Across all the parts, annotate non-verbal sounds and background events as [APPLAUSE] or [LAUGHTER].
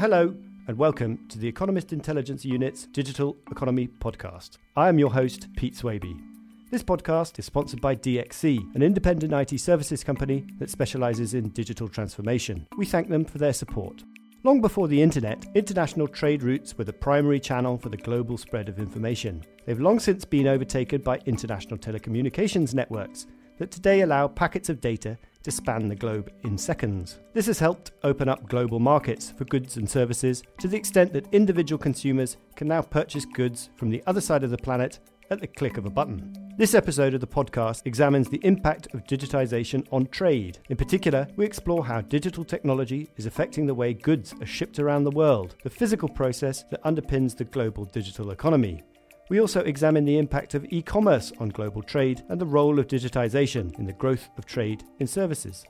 Hello, and welcome to the Economist Intelligence Unit's Digital Economy Podcast. I am your host, Pete Swabey. This podcast is sponsored by DXC, an independent IT services company that specializes in digital transformation. We thank them for their support. Long before the internet, international trade routes were the primary channel for the global spread of information. They've long since been overtaken by international telecommunications networks that today allow packets of data to span the globe in seconds. This has helped open up global markets for goods and services to the extent that individual consumers can now purchase goods from the other side of the planet at the click of a button. This episode of the podcast examines the impact of digitization on trade. In particular, we explore how digital technology is affecting the way goods are shipped around the world, the physical process that underpins the global digital economy. We also examine the impact of e commerce on global trade and the role of digitization in the growth of trade in services.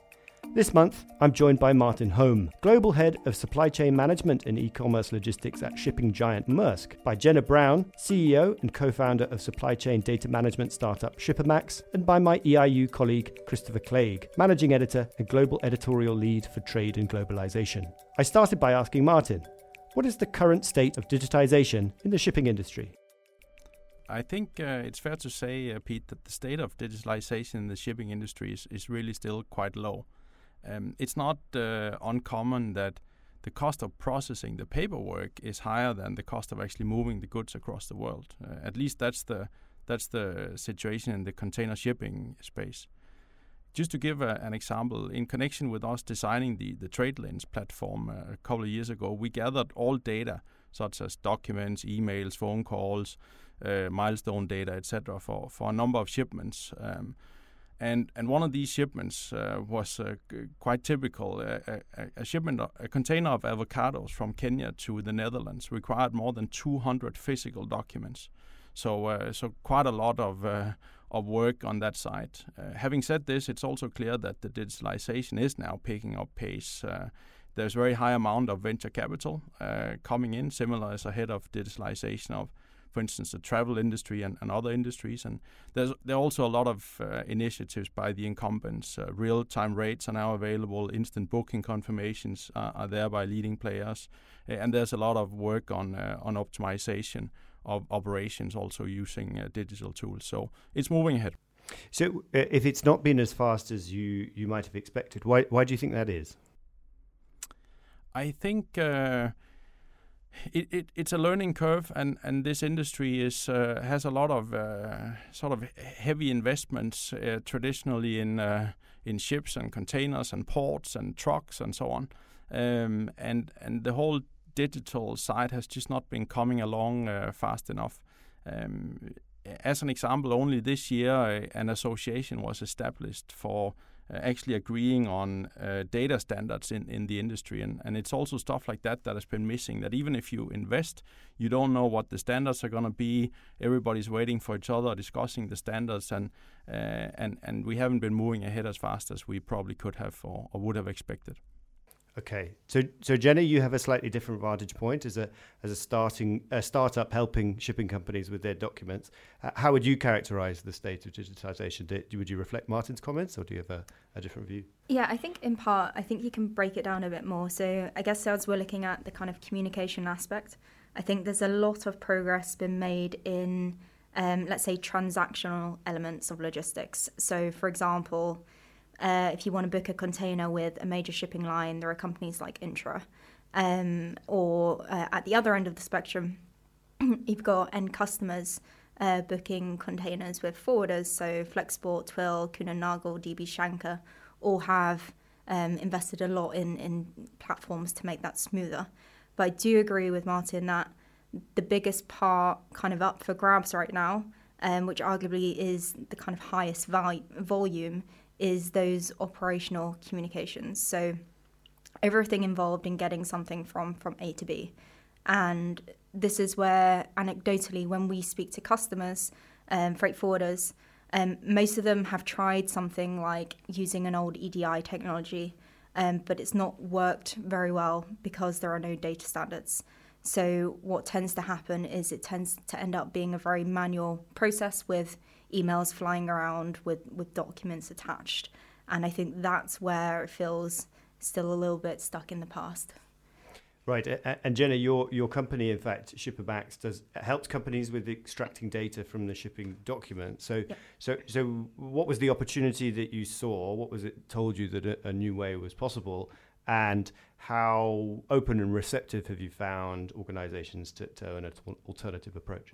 This month, I'm joined by Martin Holme, Global Head of Supply Chain Management and E-commerce Logistics at shipping giant Maersk, by Jenna Brown, CEO and co-founder of supply chain data management startup Shipamax, and by my EIU colleague Christopher Clague, Managing Editor and Global Editorial Lead for Trade and Globalization. I started by asking Martin, what is the current state of digitization in the shipping industry? I think uh, it's fair to say, uh, Pete, that the state of digitalization in the shipping industry is, is really still quite low. Um, it's not uh, uncommon that the cost of processing the paperwork is higher than the cost of actually moving the goods across the world. Uh, at least that's the that's the situation in the container shipping space. Just to give a, an example, in connection with us designing the, the TradeLens platform uh, a couple of years ago, we gathered all data such as documents, emails, phone calls, uh, milestone data, etc., for, for a number of shipments. Um, and and one of these shipments uh, was uh, quite typical. A, a, a, shipment, a container of avocados from Kenya to the Netherlands required more than 200 physical documents. So uh, so quite a lot of uh, of work on that side. Uh, having said this, it's also clear that the digitalization is now picking up pace. Uh, there's very high amount of venture capital coming in, similar as ahead of digitalization of for instance, the travel industry and, and other industries. And there's there are also a lot of uh, initiatives by the incumbents. Uh, Real time rates are now available. Instant booking confirmations are, are there by leading players, and there's a lot of work on uh, on optimization of operations, also using uh, digital tools. So it's moving ahead. So, uh, if it's not been as fast as you you might have expected, why why do you think that is? I think uh, it, it, it's a learning curve, and, and this industry is uh, has a lot of uh, sort of heavy investments uh, traditionally in uh, in ships and containers and ports and trucks and so on, um, and and the whole digital side has just not been coming along uh, fast enough. Um, as an example, only this year uh, an association was established for actually agreeing on uh, data standards in, in the industry. And, and it's also stuff like that that has been missing. That even if you invest, you don't know what the standards are going to be. Everybody's waiting for each other, discussing the standards, and uh, and and we haven't been moving ahead as fast as we probably could have or, or would have expected. Okay, so so Jenna, you have a slightly different vantage point as a as a starting a startup helping shipping companies with their documents. how would you characterize the state of digitization? Would you reflect Martin's comments, or do you have a, a different view? Yeah, I think in part, I think you can break it down a bit more. So I guess as we're looking at the kind of communication aspect, I think there's a lot of progress been made in, um, let's say, transactional elements of logistics. So, for example uh, if you want to book a container with a major shipping line, there are companies like INTTRA. Um, or uh, at the other end of the spectrum, [CLEARS THROAT] you've got end customers uh, booking containers with forwarders. So Flexport, Twill, Kuehne Nagel, DB Schenker all have um, invested a lot in, in platforms to make that smoother. But I do agree with Martin that the biggest part kind of up for grabs right now, um, which arguably is the kind of highest val- volume, is those operational communications. So everything involved in getting something from from A to B. And this is where anecdotally when we speak to customers, um, freight forwarders, um, most of them have tried something like using an old EDI technology, um, but it's not worked very well because there are no data standards. So what tends to happen is it tends to end up being a very manual process with emails flying around with, with documents attached. And I think that's where it feels still a little bit stuck in the past. Right, and Jenna, your your company, in fact, Shipamax, does helps companies with extracting data from the shipping document. So, so, so, what was the opportunity that you saw? What was it told you that a, a, new way was possible? And how open and receptive have you found organisations to, to an alternative approach?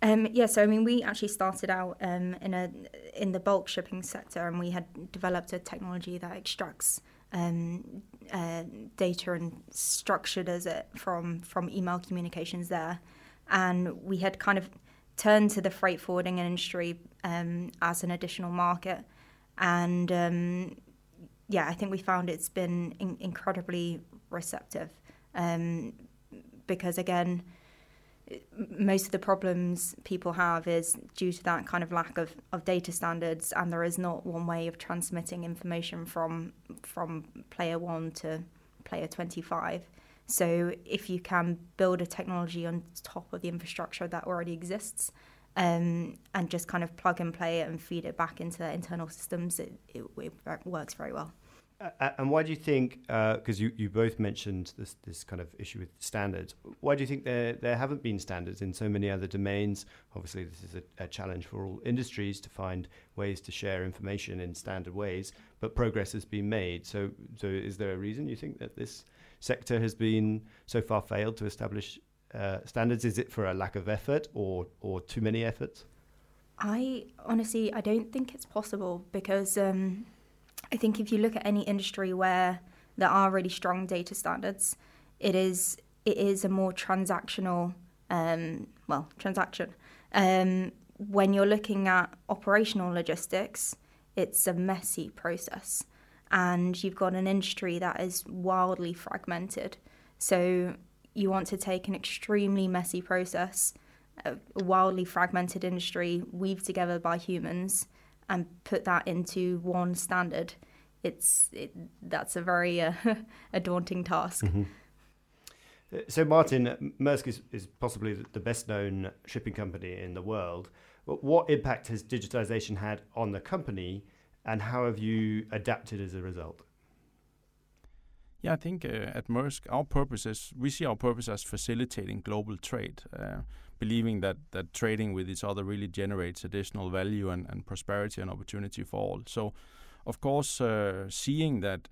Um, yeah, so I mean, we actually started out um, in a in the bulk shipping sector, and we had developed a technology that extracts um, uh, data and structured as it from from email communications there, and we had kind of turned to the freight forwarding industry um, as an additional market, and um, yeah, I think we found it's been in- incredibly receptive um, because again most of the problems people have is due to that kind of lack of, of data standards and there is not one way of transmitting information from from player 1 to player 25 so if you can build a technology on top of the infrastructure that already exists um, and just kind of plug and play it and feed it back into their internal systems it, it, it works very well uh, and why do you think? Because uh, you, you both mentioned this this kind of issue with standards. Why do you think there there haven't been standards in so many other domains? Obviously, this is a, a, challenge for all industries to find ways to share information in standard ways. But progress has been made. So so is there a reason you think that this sector has been so far failed to establish uh, standards? Is it for a lack of effort or or too many efforts? I honestly I don't think it's possible because. Um, I think if you look at any industry where there are really strong data standards, it is it is a more transactional um, well transaction. Um, when you're looking at operational logistics, it's a messy process, and you've got an industry that is wildly fragmented. So you want to take an extremely messy process, a wildly fragmented industry, weaved together by humans, and put that into one standard, it's it, that's a very uh, [LAUGHS] a daunting task. Mm-hmm. Uh, so, Martin, Maersk is, is possibly the best known shipping company in the world. What impact has digitization had on the company, and how have you adapted as a result? Yeah, I think uh, at Maersk, our purpose is we see our purpose as facilitating global trade. Uh, believing that that trading with each other really generates additional value and, and prosperity and opportunity for all. So, of course, uh, seeing that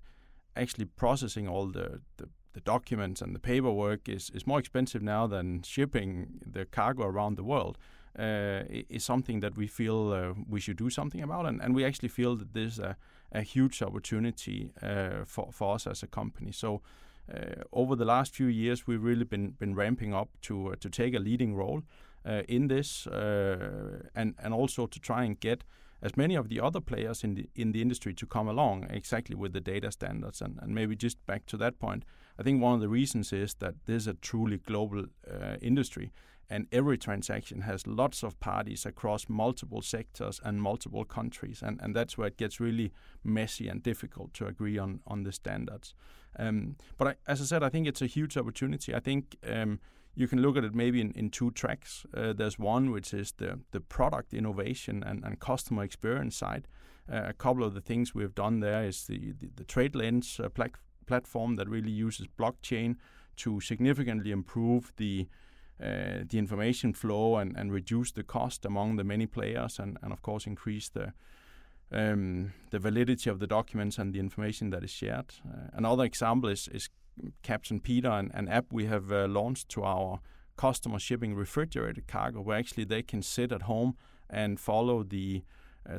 actually processing all the, the, the documents and the paperwork is, is more expensive now than shipping the cargo around the world. Uh, is something that we feel uh, we should do something about, and, and we actually feel that there's a, a huge opportunity uh, for, for us as a company. So over the last few years, we've really been been ramping up to uh, to take a leading role uh, in this, and and also to try and get as many of the other players in the in the industry to come along exactly with the data standards. And, and maybe just back to that point i think one of the reasons is that this is a truly global uh, industry and every transaction has lots of parties across multiple sectors and multiple countries and, and that's where it gets really messy and difficult to agree on on the standards um, but I, as I said I think it's a huge opportunity I think um, you can look at it maybe in, in two tracks. Uh, there's one which is the the product innovation and, and customer experience side. Uh, a couple of the things we've done there is the the, the TradeLens uh, pla- platform that really uses blockchain to significantly improve the uh, the information flow and, and reduce the cost among the many players and, and of course increase the um, the validity of the documents and the information that is shared. Uh, another example is, is Captain Peter, an, an app we have uh, launched to our customer shipping refrigerated cargo, where actually they can sit at home and follow the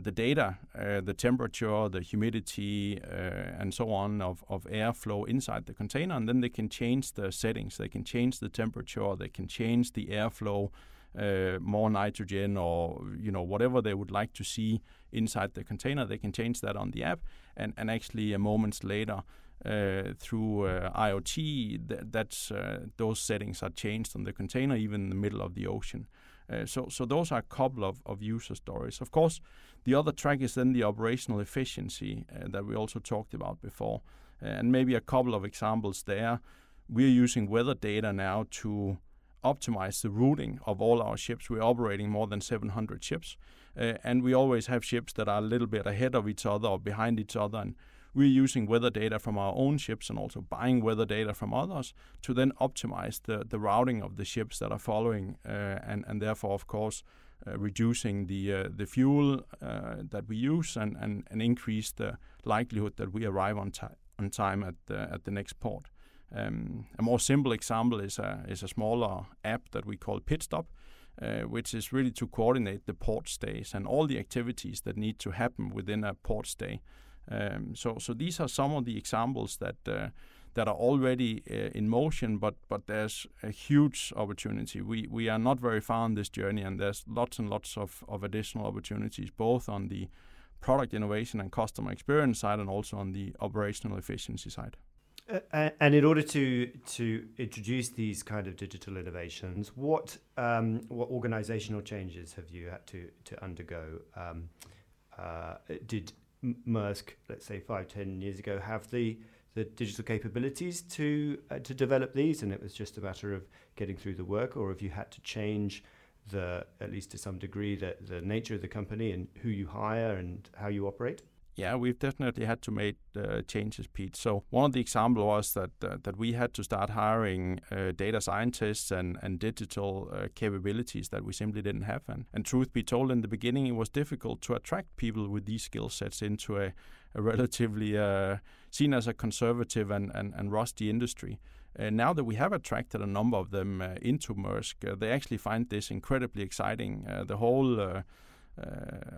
the data, uh, the temperature, the humidity, uh, and so on of, of airflow inside the container, and then they can change the settings. They can change the temperature. They can change the airflow, uh, more nitrogen, or you know whatever they would like to see inside the container. They can change that on the app, and and actually a moments later uh, through uh, IoT, th- that's uh, those settings are changed on the container, even in the middle of the ocean. Uh, so, so those are a couple of, of user stories. Of course, the other track is then the operational efficiency uh, that we also talked about before, and maybe a couple of examples there. We're using weather data now to optimize the routing of all our ships. We're operating more than 700 ships, uh, and we always have ships that are a little bit ahead of each other or behind each other, and we're using weather data from our own ships and also buying weather data from others to then optimize the, the routing of the ships that are following, uh, and and therefore, of course, uh, reducing the uh, the fuel uh, that we use and, and, and increase the likelihood that we arrive on time on time at the at the next port. Um, a more simple example is a is a smaller app that we call Pitstop, uh, which is really to coordinate the port stays and all the activities that need to happen within a port stay. Um, so, these are some of the examples that uh, that are already uh, in motion, but there's a huge opportunity. We we are not very far on this journey, and there's lots and lots of, additional opportunities, both on the product innovation and customer experience side, and also on the operational efficiency side. Uh, and in order to introduce these kind of digital innovations, what um, organizational changes have you had to undergo? Um, did Maersk, let's say five ten years ago, have the the digital capabilities to uh, to develop these, and it was just a matter of getting through the work, or have you had to change the at least to some degree the the nature of the company and who you hire and how you operate? Yeah, we've definitely had to make uh, changes, Pete. So one of the examples was that uh, that we had to start hiring uh, data scientists and and digital uh, capabilities that we simply didn't have. And and truth be told, in the beginning, it was difficult to attract people with these skill sets into a, a relatively uh, seen as a conservative and and, and rusty industry. Uh, now that we have attracted a number of them into Maersk, they actually find this incredibly exciting. the whole uh,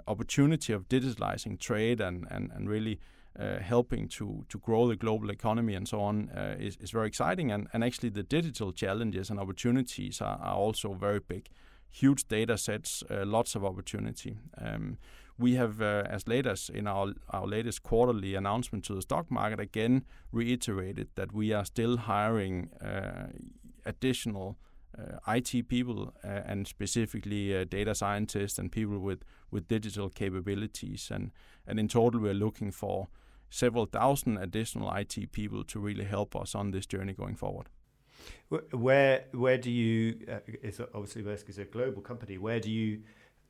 opportunity of digitalizing trade and and, and really uh, helping to to grow the global economy and so on uh, is, is very exciting. And, and actually the digital challenges and opportunities are, are also very big. Huge data sets uh, lots of opportunity. Um, we have uh, as late as in our our latest quarterly announcement to the stock market again reiterated that we are still hiring uh, additional uh, IT people uh, and specifically uh, data scientists and people with, with digital capabilities. And, and in total, we're looking for several thousand additional IT people to really help us on this journey going forward. Where where do you? Uh, it's obviously Maersk is a global company. Where do you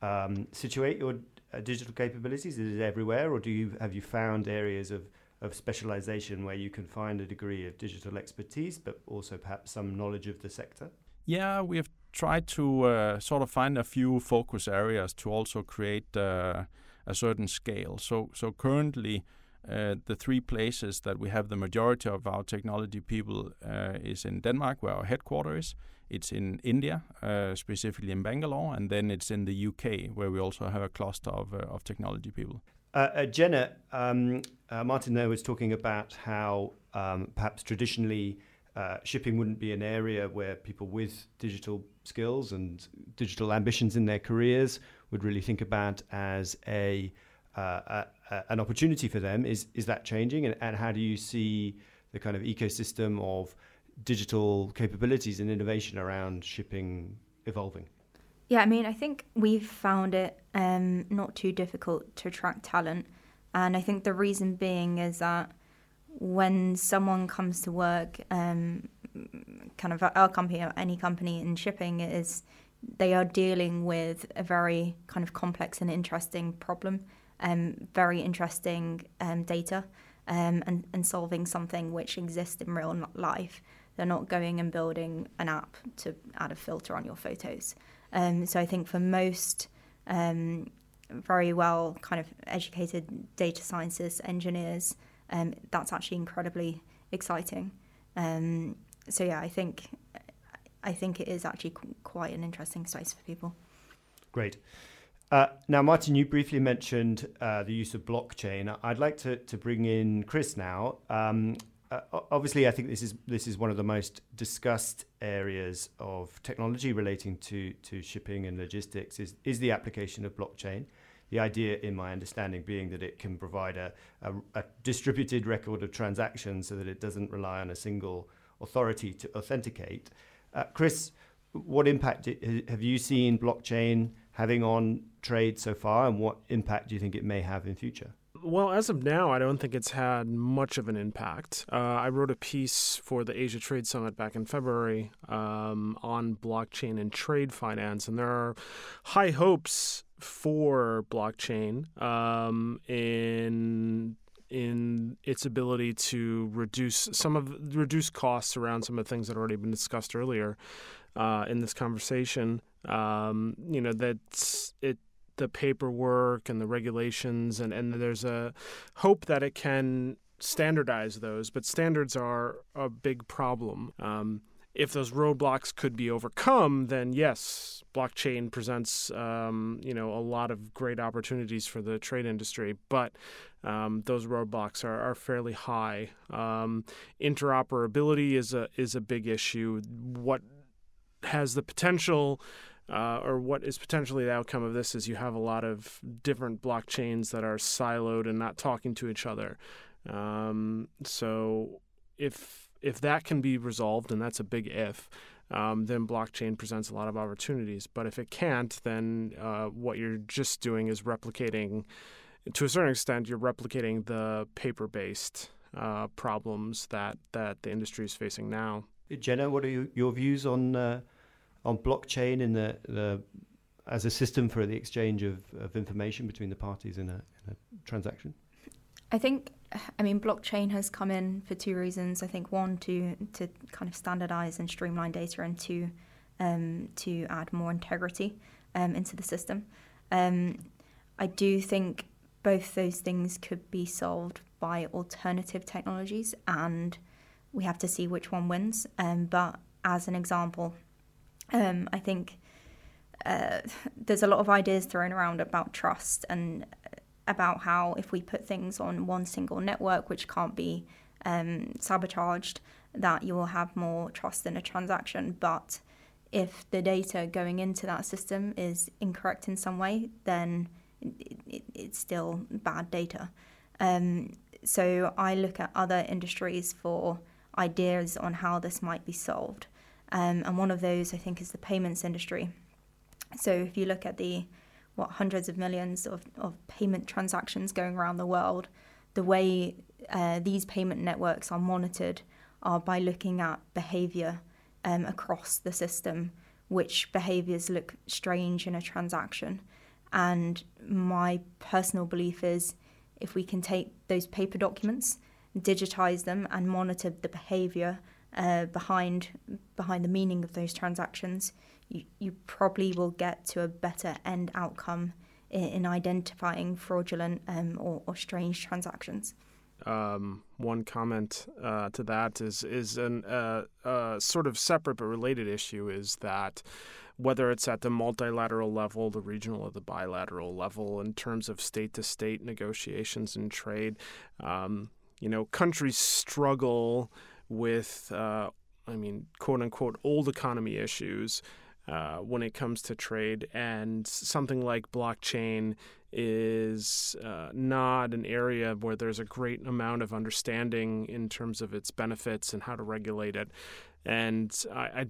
um, situate your uh, digital capabilities? Is it everywhere, or do you have you found areas of of specialization where you can find a degree of digital expertise, but also perhaps some knowledge of the sector? Yeah, we have tried to uh, sort of find a few focus areas to also create uh, a certain scale. So, so currently, uh, the three places that we have the majority of our technology people uh, is in Denmark, where our headquarters is. It's in India, uh, specifically in Bangalore, and then it's in the UK, where we also have a cluster of, uh, of technology people. Jenna, um, Martin there was talking about how um, perhaps traditionally uh, shipping wouldn't be an area where people with digital skills and digital ambitions in their careers would really think about as a, uh, a an opportunity for them. Is is that changing, and, and how do you see the kind of ecosystem of digital capabilities and innovation around shipping evolving? Yeah, I mean, I think we've found it um, not too difficult to attract talent, and I think the reason being is that when someone comes to work, um, kind of our company or any company in shipping is they are dealing with a very kind of complex and interesting problem, um, very interesting um, data, um, and, and solving something which exists in real life. They're not going and building an app to add a filter on your photos. Um, so I think for most um, very well kind of educated data scientists, engineers, um, that's actually incredibly exciting. Um, so yeah, I think I think it is actually qu- quite an interesting space for people. Great. Uh, now, Martin, you briefly mentioned uh, the use of blockchain. I'd like to, to bring in Chris now. Um, uh, obviously, I think this is this is one of the most discussed areas of technology relating to to shipping and logistics. Is is the application of blockchain? The idea, in my understanding, being that it can provide a, a, a distributed record of transactions so that it doesn't rely on a single authority to authenticate. Uh, Chris, what impact have you seen blockchain having on trade so far, and what impact do you think it may have in future? Well, as of now, I don't think it's had much of an impact. Uh, I wrote a piece for the Asia Trade Summit back in February um, on blockchain and trade finance, and there are high hopes for blockchain um, in in its ability to reduce some of reduce costs around some of the things that already been discussed earlier uh, in this conversation. Um, you know that it the paperwork and the regulations and, and there's a hope that it can standardize those, but standards are a big problem. Um, if those roadblocks could be overcome, then yes, blockchain presents um, you know a lot of great opportunities for the trade industry. But um, those roadblocks are, are fairly high. Um, interoperability is a is a big issue. What has the potential uh, or what is potentially the outcome of this is you have a lot of different blockchains that are siloed and not talking to each other. Um, so if if that can be resolved, and that's a big if, um, then blockchain presents a lot of opportunities. But if it can't, then uh, what you're just doing is replicating, to a certain extent, you're replicating the paper-based uh, problems that that the industry is facing now. Jenna, what are you, your views on uh, on blockchain in the, the as a system for the exchange of, of information between the parties in a, in a transaction? I think, I mean, blockchain has come in for two reasons. I think one to to kind of standardize and streamline data, and two um, to add more integrity um, into the system. Um, I do think both those things could be solved by alternative technologies, and we have to see which one wins. Um, but as an example, um, I think uh, [LAUGHS] there's a lot of ideas thrown around about trust and about how if we put things on one single network, which can't be um, sabotaged, that you will have more trust in a transaction. But if the data going into that system is incorrect in some way, then it, it, it's still bad data. Um, so I look at other industries for ideas on how this might be solved. Um, and one of those, I think, is the payments industry. So if you look at the what hundreds of millions of, of payment transactions going around the world, the way uh, these payment networks are monitored are by looking at behavior um, across the system, which behaviors look strange in a transaction. And my personal belief is if we can take those paper documents, digitize them, and monitor the behavior uh, behind behind the meaning of those transactions, you, you probably will get to a better end outcome in, in identifying fraudulent um, or, or, strange transactions. Um, one comment uh, to that is is an uh, uh, sort of separate but related issue is that whether it's at the multilateral level, the regional, or the bilateral level, in terms of state to state negotiations and trade, um, you know, countries struggle with, uh, I mean, quote unquote, old economy issues uh, when it comes to trade. And something like blockchain is uh, not an area where there's a great amount of understanding in terms of its benefits and how to regulate it. And I,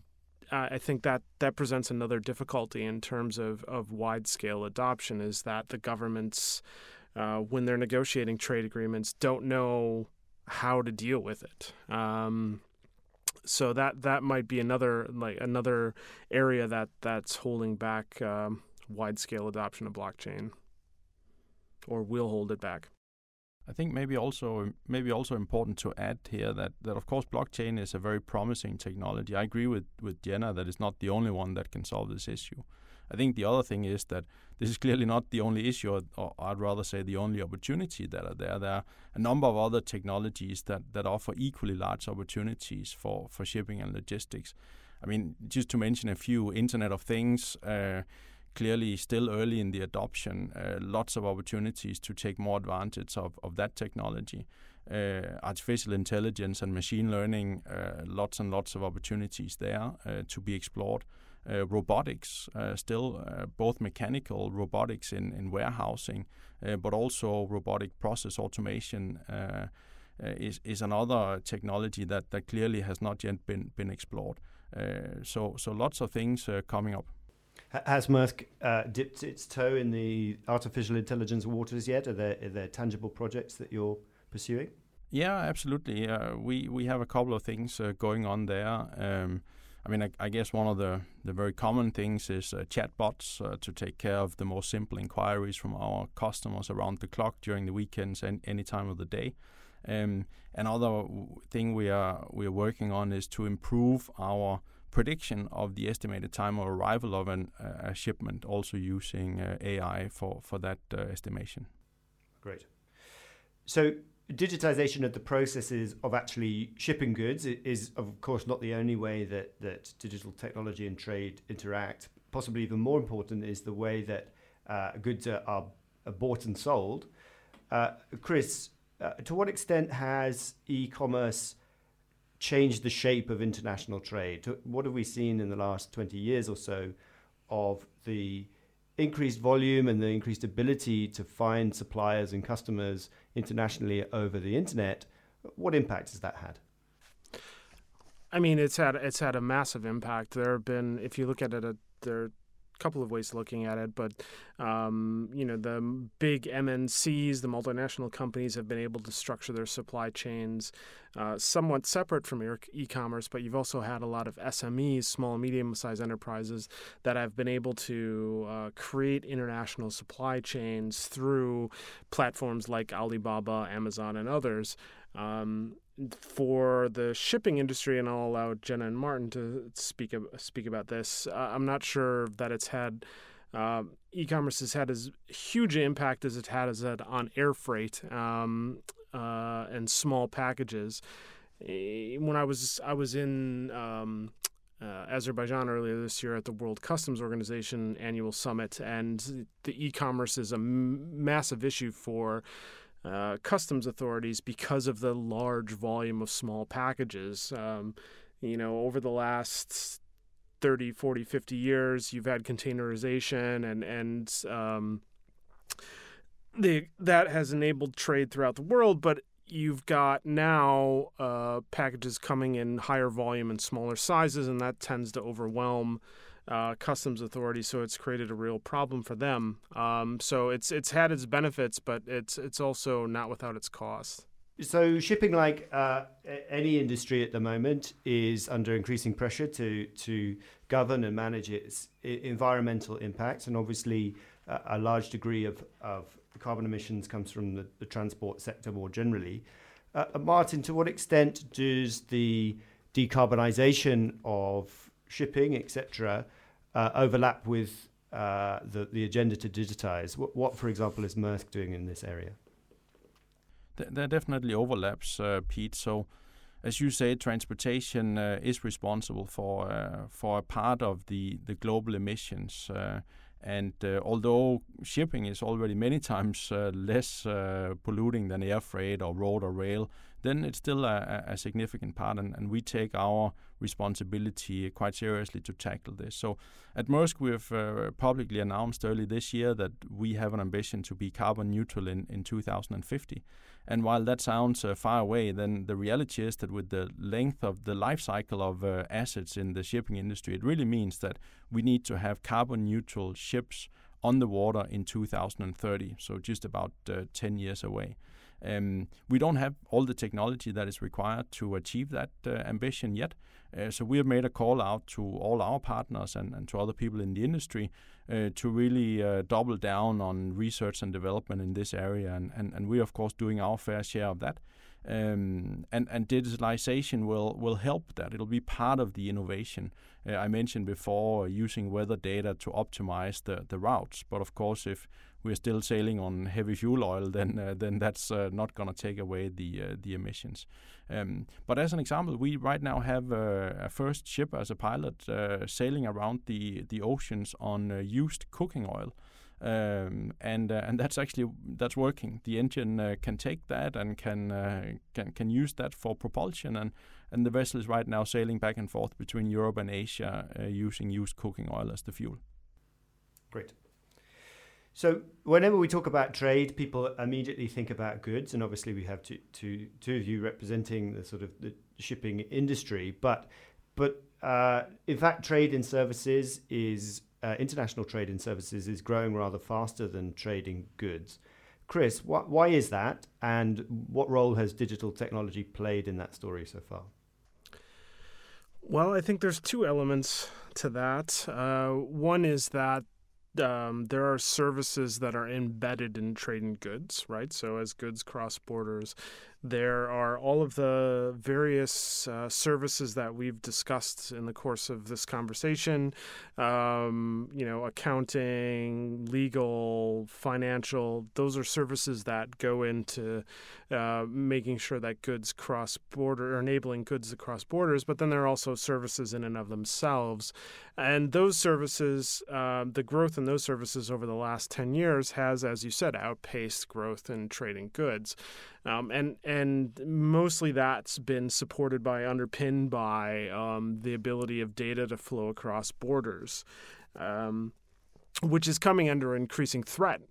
I, I think that that presents another difficulty in terms of, of wide scale adoption is that the governments, uh, when they're negotiating trade agreements, don't know how to deal with it. Um, so that that might be another like another area that that's holding back um, wide scale adoption of blockchain, or will hold it back. I think maybe also maybe also important to add here that, that of course blockchain is a very promising technology. I agree with with Jenna that it's not the only one that can solve this issue. I think the other thing is that this is clearly not the only issue, or, I'd rather say the only opportunity that are there. There are a number of other technologies that, that offer equally large opportunities for, for shipping and logistics. I mean, just to mention a few, Internet of Things, uh, clearly still early in the adoption, uh, lots of opportunities to take more advantage of, of that technology. Uh, artificial intelligence and machine learning, uh, lots and lots of opportunities there uh, to be explored. Uh, robotics, uh, still uh, both mechanical robotics in, in warehousing, but also robotic process automation is, is another technology that, that clearly has not yet been, been explored. so, so lots of things coming up. Has Maersk uh, dipped its toe in the artificial intelligence waters yet? Are there, are there tangible projects that you're pursuing? Yeah, absolutely. Uh, we we have a couple of things uh, going on there. Um, I mean, I, I, guess one of the, the very common things is uh, chatbots uh, to take care of the more simple inquiries from our customers around the clock during the weekends and any time of the day. Um, another thing we are we are working on is to improve our prediction of the estimated time of arrival of an, uh, a shipment, also using uh, AI for for that uh, estimation. Great. So digitization of the processes of actually shipping goods is, of course, not the only way that, that digital technology and trade interact. Possibly even more important is the way that uh, goods are, are, bought and sold. Uh, Chris, uh, to what extent has e commerce changed the shape of international trade? What have we seen in the last 20 years or so of the increased volume and the increased ability to find suppliers and customers internationally over the internet, what impact has that had? I mean, it's had it's had a massive impact. There have been, if you look at it, there couple of ways of looking at it, but um, you know the big MNCs, the multinational companies, have been able to structure their supply chains uh, somewhat separate from e-commerce. But you've also had a lot of SMEs, small and medium-sized enterprises, that have been able to uh, create international supply chains through platforms like Alibaba, Amazon, and others. Um, for the shipping industry, and I'll allow Jenna and Martin to speak speak about this. Uh, I'm not sure that it's had uh, e-commerce has had as huge impact as it had as it on air freight um, uh, and small packages. When I was I was in um, uh, Azerbaijan earlier this year at the World Customs Organization annual summit, and the e-commerce is a m- massive issue for uh, customs authorities because of the large volume of small packages. Um, you know, over the last 30, 40, 50 years, you've had containerization and, and um, the, that has enabled trade throughout the world, but you've got now uh, packages coming in higher volume and smaller sizes, and that tends to overwhelm uh, customs authorities, so it's created a real problem for them. Um, so it's it's had its benefits, but it's it's also not without its costs. So shipping, like uh, any industry at the moment, is under increasing pressure to to govern and manage its environmental impacts, and obviously a large degree of, of carbon emissions comes from the, the transport sector more generally. Uh, Martin, to what extent does the decarbonisation of shipping, etc., uh, overlap with uh, the, the agenda to digitize? What, what, for example, is Maersk doing in this area? There definitely overlaps, uh, Pete. So, as you say, transportation uh, is responsible for uh, for a part of the the global emissions. Uh, and although shipping is already many [LAUGHS] times less polluting than air freight or road or rail, then it's still a, a significant part, and, and, we take our responsibility quite seriously to tackle this. So at Maersk, we have uh, publicly announced early this year that we have an ambition to be carbon neutral in, in 2050. And while that sounds uh, far away, then the reality is that with the length of the life cycle of uh, assets in the shipping industry, it really means that we need to have carbon neutral ships on the water in 2030, so just about uh, 10 years away. Um, we don't have all the technology that is required to achieve that uh, ambition yet. Uh, so we have made a call out to all our partners and, and to other people in the industry uh, to really uh, double down on research and development in this area. And, and, and we're, of course, doing our fair share of that. Um, and, and digitalization will, will help that. It'll be part of the innovation. Uh, I mentioned before using weather data to optimize the, the routes. But of course, if we're still sailing on heavy fuel oil, then uh, then that's uh, not going to take away the uh, the emissions. Um, but as an example, we right now have a first ship as a pilot uh, sailing around the the oceans on uh, used cooking oil. Um, and uh, and that's actually that's working. The engine can take that and can can can use that for propulsion, and and the vessel is right now sailing back and forth between Europe and Asia using used cooking oil as the fuel. Great. So whenever we talk about trade, people immediately think about goods, and obviously we have two, two, two of you representing the sort of the shipping industry. But but uh, in fact, trade in services is uh, international trade in services is growing rather faster than trading goods. Chris, wh- why is that, and what role has digital technology played in that story so far? Well, I think there's two elements to that. Uh, one is that um, there are services that are embedded in trade goods, right? So as goods cross borders, there are all of the various uh, services that we've discussed in the course of this conversation. Um, you know, accounting, legal, financial. Those are services that go into uh, making sure that goods cross border or enabling goods to cross borders. But then there are also services in and of themselves, and those services, uh, the growth in those services over the last ten years has, as you said, outpaced growth in trading goods. Um, and and mostly that's been supported by underpinned by um, the ability of data to flow across borders, um, which is coming under increasing threat.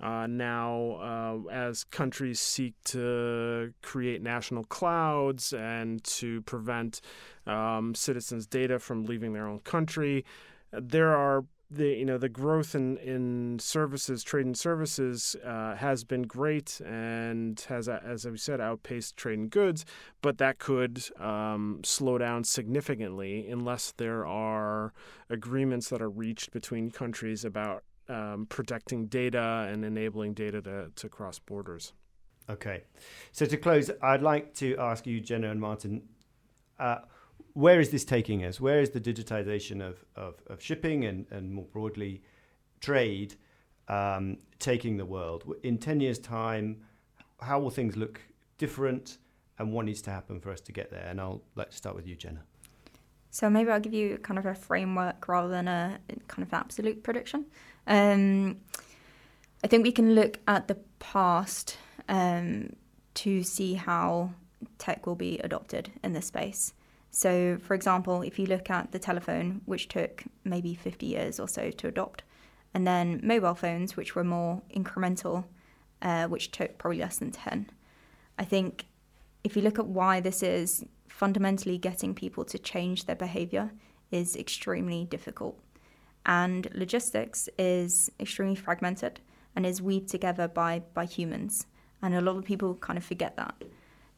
Uh, now, uh, as countries seek to create national clouds and to prevent um, citizens' data from leaving their own country, there are the you know the growth in in services, trade and services, uh, has been great and has, as we said, outpaced trade and goods. But that could um, slow down significantly unless there are agreements that are reached between countries about um, protecting data and enabling data to, to cross borders. Okay, so to close, I'd like to ask you, Jenna and Martin. Uh, where is this taking us? Where is the digitization of, of, of shipping and, and more broadly trade um, taking the world? In 10 years' time, how will things look different and what needs to happen for us to get there? And I'll let's start with you, Jenna. So maybe I'll give you kind of a framework rather than a kind of absolute prediction. Um, I think we can look at the past um, to see how tech will be adopted in this space. So, for example, if you look at the telephone, which took maybe 50 years or so to adopt, and then mobile phones, which were more incremental, uh, which took probably less than 10. I think if you look at why this is, fundamentally getting people to change their behavior is extremely difficult. And logistics is extremely fragmented and is weaved together by, by humans. And a lot of people kind of forget that.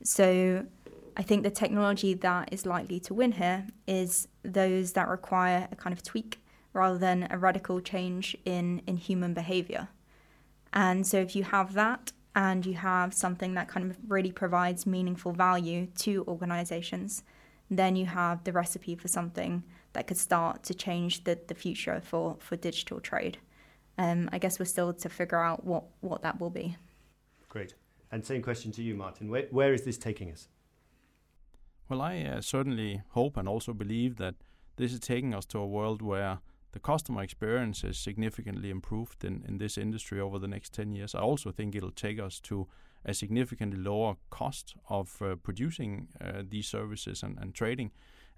So, I think the technology that is likely to win here is those that require a kind of tweak rather than a radical change in, in human behavior. And so, if you have that and you have something that kind of really provides meaningful value to organizations, then you have the recipe for something that could start to change the, the future for, for digital trade. Um, I guess we're still to figure out what, what that will be. Great. And same question to you, Martin. Where, where is this taking us? Well, I uh, certainly hope and also believe that this is taking us to a world where the customer experience is significantly improved in, in this industry over the next 10 years. I also think it'll take us to a significantly lower cost of uh, producing uh, these services and, and trading.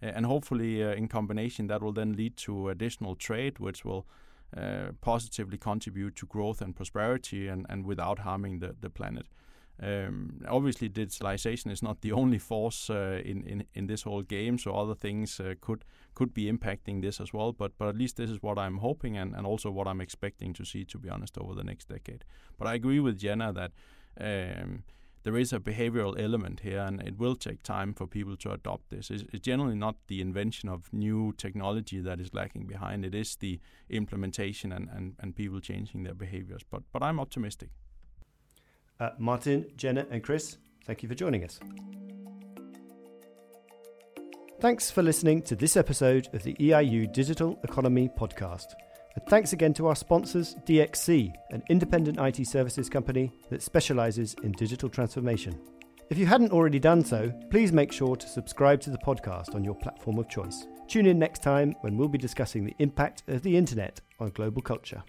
and hopefully, uh, in combination, that will then lead to additional trade, which will uh, positively contribute to growth and prosperity and, and without harming the, the planet. Um, obviously, digitalization is not the only force uh, in, this whole game, so other things uh, could could be impacting this as well. But but at least this is what I'm hoping and, and also what I'm expecting to see, to be honest, over the next decade. But I agree with Jenna that um, there is a behavioral element here, and it will take time for people to adopt this. It's, it's, generally not the invention of new technology that is lacking behind. It is the implementation and, and, and people changing their behaviors. But but I'm optimistic. Uh, Martin, Jenna, and Chris, thank you for joining us. Thanks for listening to this episode of the EIU Digital Economy Podcast. And thanks again to our sponsors, DXC, an independent IT services company that specializes in digital transformation. If you hadn't already done so, please make sure to subscribe to the podcast on your platform of choice. Tune in next time when we'll be discussing the impact of the internet on global culture.